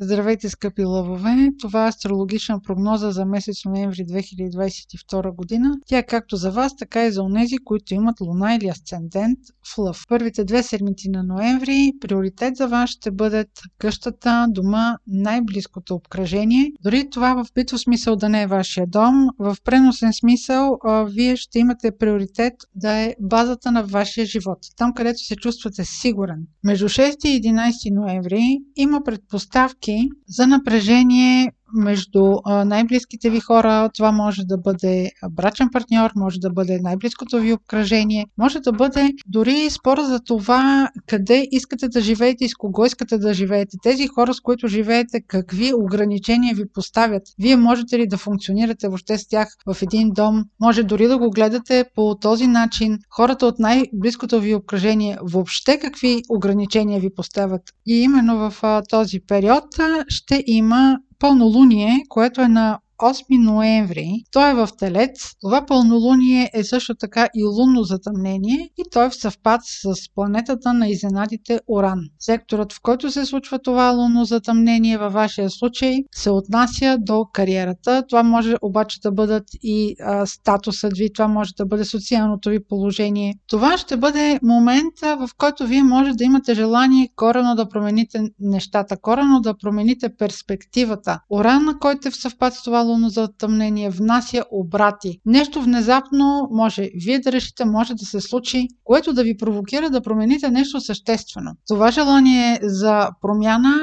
Здравейте, скъпи лъвове! Това е астрологична прогноза за месец ноември 2022 година. Тя е както за вас, така и за онези, които имат луна или асцендент в лъв. Първите две седмици на ноември приоритет за вас ще бъдат къщата, дома, най-близкото обкръжение. Дори това в битов смисъл да не е вашия дом, в преносен смисъл вие ще имате приоритет да е базата на вашия живот. Там, където се чувствате сигурен. Между 6 и 11 ноември има предпоставки стъпки за напрежение между най-близките ви хора. Това може да бъде брачен партньор, може да бъде най-близкото ви обкръжение, може да бъде дори спора за това къде искате да живеете и с кого искате да живеете. Тези хора, с които живеете, какви ограничения ви поставят. Вие можете ли да функционирате въобще с тях в един дом? Може дори да го гледате по този начин. Хората от най-близкото ви обкръжение въобще какви ограничения ви поставят. И именно в този период ще има пълнолуние, което е на 8 ноември. Той е в Телец. Това пълнолуние е също така и лунно затъмнение и той е в съвпад с планетата на изненадите Оран. Секторът, в който се случва това лунно затъмнение във вашия случай, се отнася до кариерата. Това може обаче да бъдат и а, статусът ви, това може да бъде социалното ви положение. Това ще бъде момента, в който вие може да имате желание корено да промените нещата, корено да промените перспективата. Оран, на който е в съвпад с това лунно затъмнение внася обрати. Нещо внезапно може вие да решите, може да се случи, което да ви провокира да промените нещо съществено. Това желание за промяна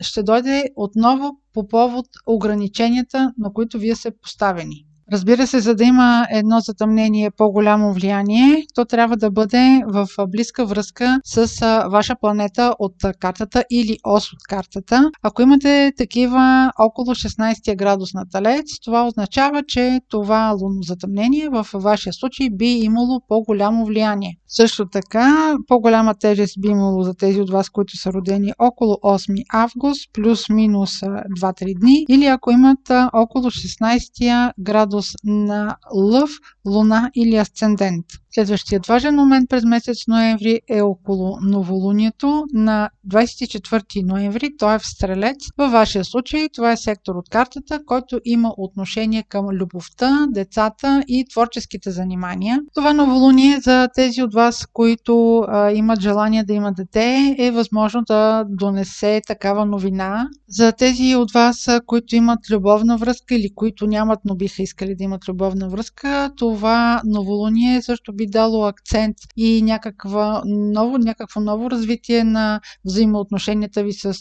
ще дойде отново по повод ограниченията, на които вие сте поставени. Разбира се, за да има едно затъмнение по-голямо влияние, то трябва да бъде в близка връзка с ваша планета от картата или ос от картата. Ако имате такива около 16 градус на Талец, това означава, че това лунно затъмнение в вашия случай би имало по-голямо влияние. Също така, по-голяма тежест би имало за тези от вас, които са родени около 8 август, плюс-минус 2-3 дни, или ако имат около 16 градус градус на Лъв, Луна или Асцендент. Следващият важен момент през месец ноември е около новолунието на 24 ноември, той е в Стрелец. Във вашия случай това е сектор от картата, който има отношение към любовта, децата и творческите занимания. Това новолуние за тези от вас, които а, имат желание да имат дете, е възможно да донесе такава новина. За тези от вас, които имат любовна връзка или които нямат, но биха искали да имат любовна връзка, това новолуние също би дало акцент и някаква ново, някакво ново развитие на взаимоотношенията ви с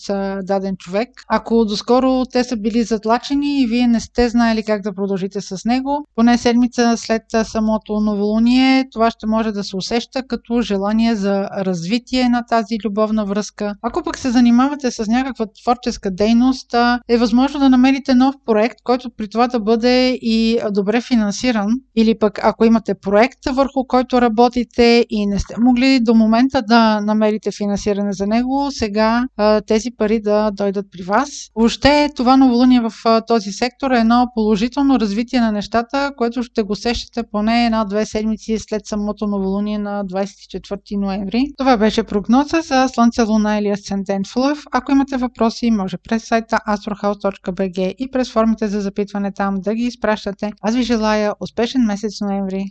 даден човек. Ако доскоро те са били затлачени и вие не сте знаели как да продължите с него, поне седмица след самото новолуние, това ще може да се усеща като желание за развитие на тази любовна връзка. Ако пък се занимавате с някаква творческа дейност, е възможно да намерите нов проект, който при това да бъде и добре финансиран. Или пък ако имате проект, върху който работите и не сте могли до момента да намерите финансиране за него, сега тези пари да дойдат при вас. Въобще това новолуние в този сектор е едно положително развитие на нещата, което ще го сещате поне една-две седмици след самото новолуние на 24 ноември. Това беше прогноза за Слънце, Луна или Асцендент в Лъв. Ако имате въпроси, може през сайта astrohouse.bg и през формите за запитване там да ги изпращате. Аз ви желая успешен месец ноември!